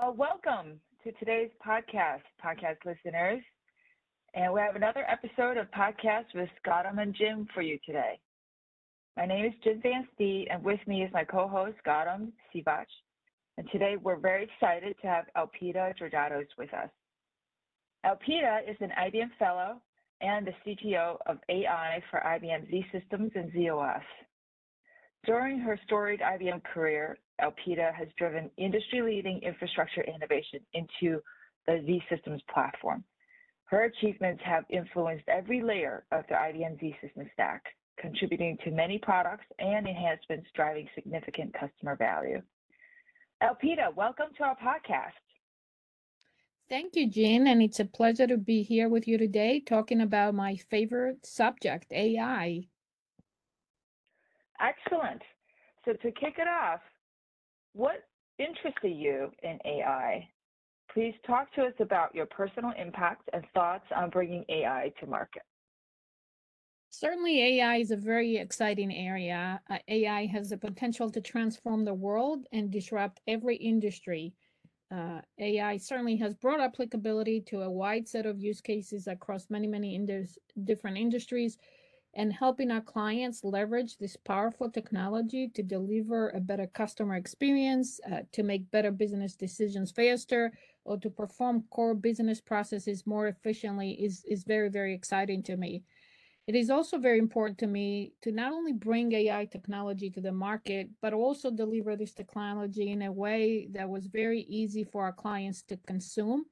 Well, welcome to today's podcast, podcast listeners. And we have another episode of Podcast with Gautam and Jin for you today. My name is Jin Vanstee, and with me is my co-host, Gautam Siwach. And today we're very excited to have Elpida Tzortzatos with us. Elpida is an IBM Fellow and the CTO of AI for IBM Z Systems and z/OS. During her storied IBM career, Elpida has driven industry-leading infrastructure innovation into the Z Systems platform. Her achievements have influenced every layer of the IBM Z Systems stack, contributing to many products and enhancements driving significant customer value. Elpida, welcome to our podcast. Thank you, Jin, and it's a pleasure to be here with you today talking about my favorite subject, AI. Excellent. So to kick it off, what interested you in AI? Please talk to us about your personal impact and thoughts on bringing AI to market. Certainly, AI is a very exciting area. Uh, AI has the potential to transform the world and disrupt every industry. Uh, AI certainly has broad applicability to a wide set of use cases across many, many indus- different industries and helping our clients leverage this powerful technology to deliver a better customer experience, uh, to make better business decisions faster, or to perform core business processes more efficiently is, is very, very exciting to me. It is also very important to me to not only bring AI technology to the market, but also deliver this technology in a way that was very easy for our clients to consume.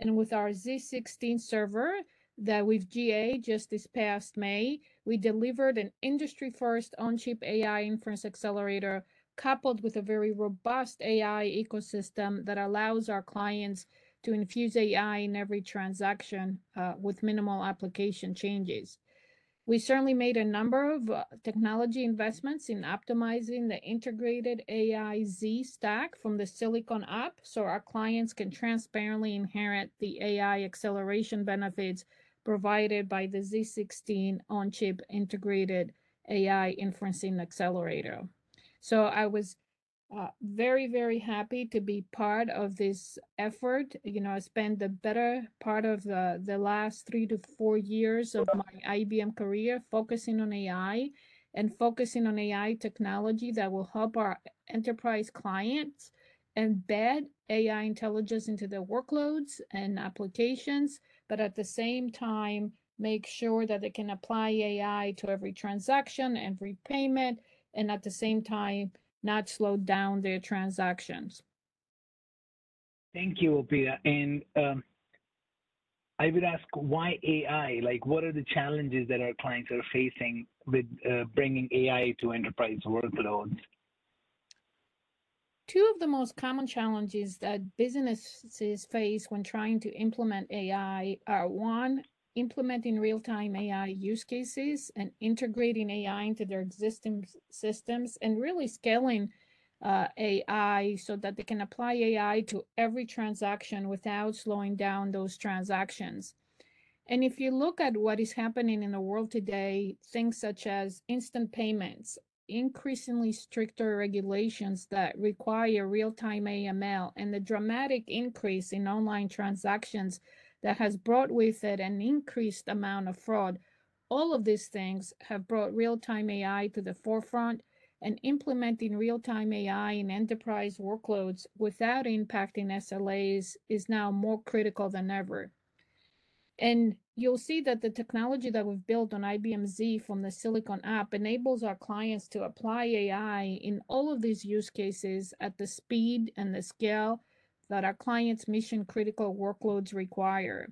And with our Z16 server that we've GA just this past May, we delivered an industry first on chip AI inference accelerator coupled with a very robust AI ecosystem that allows our clients to infuse AI in every transaction uh, with minimal application changes. We certainly made a number of uh, technology investments in optimizing the integrated AI Z stack from the silicon up so our clients can transparently inherit the AI acceleration benefits provided by the Z16 on chip integrated AI inferencing accelerator. So I was uh, very, very happy to be part of this effort. You know, I spent the better part of the, the last three to four years of my IBM career focusing on AI and focusing on AI technology that will help our enterprise clients embed AI intelligence into their workloads and applications, but at the same time, make sure that they can apply AI to every transaction, every payment, and at the same time, not slow down their transactions. Thank you, Elpida. And um, I would ask why AI? Like, what are the challenges that our clients are facing with uh, bringing AI to enterprise workloads? Two of the most common challenges that businesses face when trying to implement AI are one, implementing real-time AI use cases and integrating AI into their existing systems and really scaling uh, AI so that they can apply AI to every transaction without slowing down those transactions. And if you look at what is happening in the world today, things such as instant payments, increasingly stricter regulations that require real-time AML, and the dramatic increase in online transactions that has brought with it an increased amount of fraud. All of these things have brought real time AI to the forefront, and implementing real time AI in enterprise workloads without impacting SLAs is now more critical than ever. And you'll see that the technology that we've built on IBM Z from the Silicon app enables our clients to apply AI in all of these use cases at the speed and the scale that our clients' mission critical workloads require.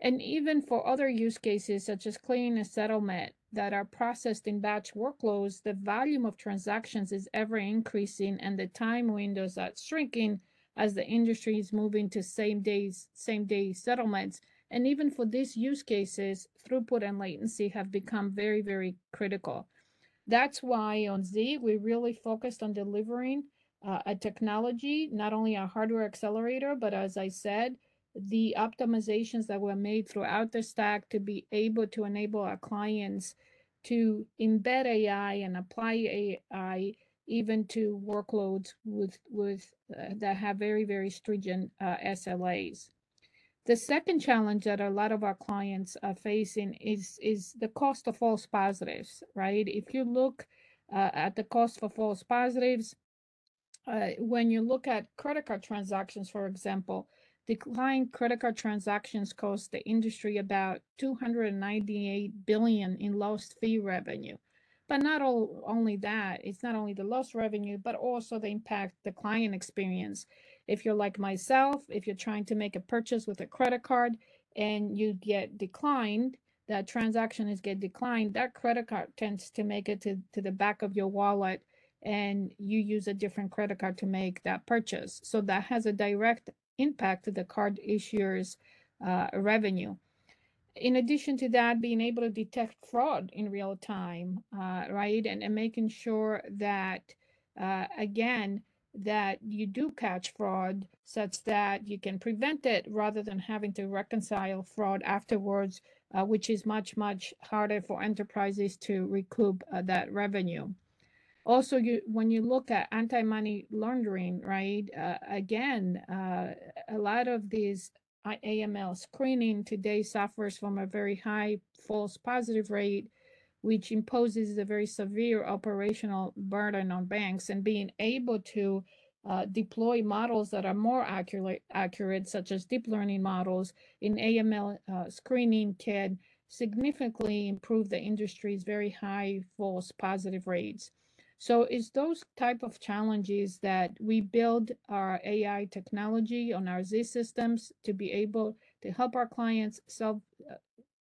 And even for other use cases, such as clearing and settlement, that are processed in batch workloads, the volume of transactions is ever increasing and the time windows are shrinking as the industry is moving to same days, same day settlements. And even for these use cases, throughput and latency have become very, very critical. That's why on Z, we really focused on delivering uh, a technology, not only a hardware accelerator, but as I said, the optimizations that were made throughout the stack to be able to enable our clients to embed AI and apply AI even to workloads with with uh, that have very very stringent uh, SLAs. The second challenge that a lot of our clients are facing is is the cost of false positives, right? If you look uh, at the cost for false positives, uh, when you look at credit card transactions, for example, declined credit card transactions cost the industry about 298 billion in lost fee revenue. But not all, only that, it's not only the lost revenue, but also the impact the client experience. If you're like myself, if you're trying to make a purchase with a credit card and you get declined, that transaction is get declined, that credit card tends to make it to, to the back of your wallet and you use a different credit card to make that purchase. So that has a direct impact to the card issuer's uh, revenue. In addition to that, being able to detect fraud in real time, uh, right, and, and making sure that, uh, again, that you do catch fraud such that you can prevent it rather than having to reconcile fraud afterwards, uh, which is much, much harder for enterprises to recoup uh, that revenue. Also, you, when you look at anti-money laundering, right, uh, again, uh, a lot of these AML screening today suffers from a very high false positive rate which imposes a very severe operational burden on banks and being able to uh, deploy models that are more accurate, accurate, such as deep learning models in AML uh, screening can significantly improve the industry's very high false positive rates. So it's those type of challenges that we build our AI technology on our Z systems to be able to help our clients solve, uh,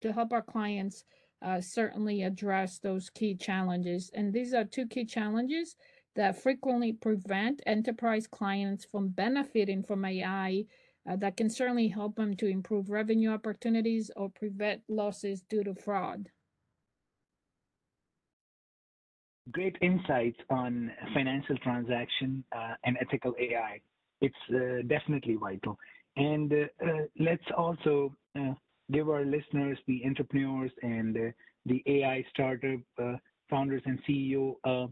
to help our clients uh, certainly address those key challenges. And these are two key challenges that frequently prevent enterprise clients from benefiting from AI uh, that can certainly help them to improve revenue opportunities or prevent losses due to fraud. Great insights on financial transaction uh, and ethical AI. It's uh, definitely vital. And uh, uh, let's also give our listeners, the entrepreneurs and uh, the AI startup uh, founders and CEO uh,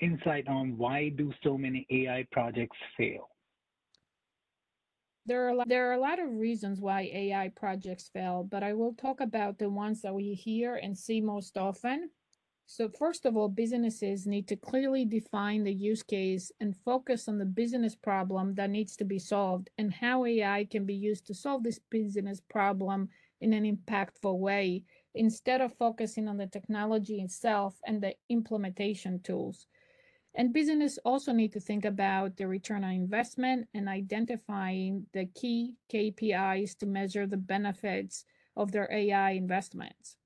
insight on why do so many AI projects fail? There are, there are a lot of reasons why AI projects fail, but I will talk about the ones that we hear and see most often. So first of all, businesses need to clearly define the use case and focus on the business problem that needs to be solved and how AI can be used to solve this business problem in an impactful way instead of focusing on the technology itself and the implementation tools. And business also need to think about the return on investment and identifying the key KPIs to measure the benefits of their AI investments.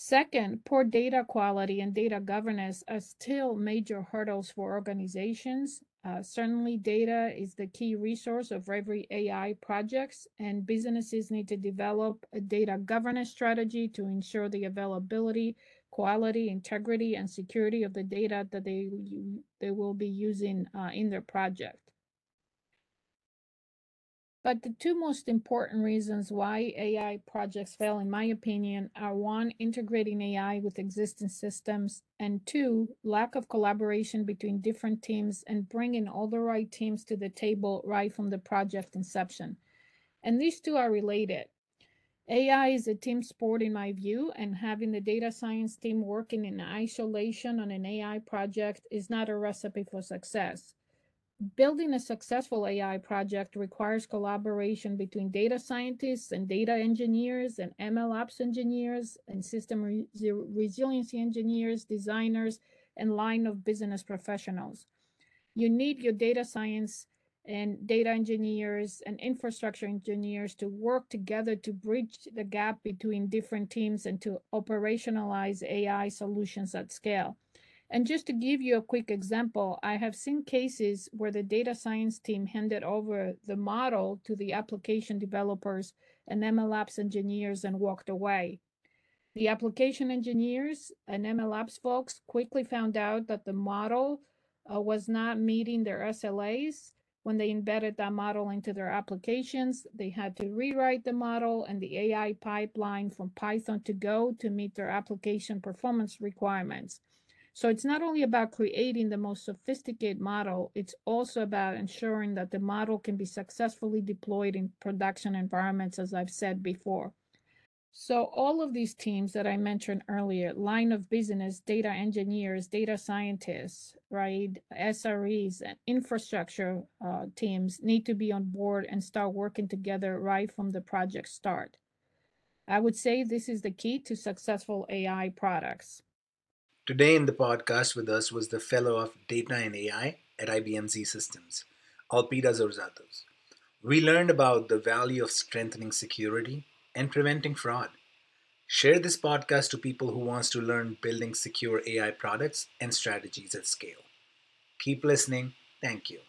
Second, poor data quality and data governance are still major hurdles for organizations. Uh, certainly, data is the key resource of every AI projects, and businesses need to develop a data governance strategy to ensure the availability, quality, integrity, and security of the data that they, they will be using uh, in their project. But the two most important reasons why AI projects fail, in my opinion, are one, integrating AI with existing systems, and two, lack of collaboration between different teams and bringing all the right teams to the table right from the project inception. And these two are related. AI is a team sport in my view, and having the data science team working in isolation on an AI project is not a recipe for success. Building a successful AI project requires collaboration between data scientists and data engineers and ML ops engineers and system re resiliency engineers, designers, and line of business professionals. You need your data science and data engineers and infrastructure engineers to work together to bridge the gap between different teams and to operationalize AI solutions at scale. And just to give you a quick example, I have seen cases where the data science team handed over the model to the application developers and MLOps engineers and walked away. The application engineers and MLOps folks quickly found out that the model uh, was not meeting their SLAs. When they embedded that model into their applications, they had to rewrite the model and the AI pipeline from Python to Go to meet their application performance requirements. So it's not only about creating the most sophisticated model, it's also about ensuring that the model can be successfully deployed in production environments, as I've said before. So all of these teams that I mentioned earlier, line of business, data engineers, data scientists, right, SREs, and infrastructure uh, teams need to be on board and start working together right from the project start. I would say this is the key to successful AI products. Today in the podcast with us was the fellow of Data and AI at IBM Z Systems, Elpida Tzortzatos. We learned about the value of strengthening security and preventing fraud. Share this podcast to people who wants to learn building secure AI products and strategies at scale. Keep listening. Thank you.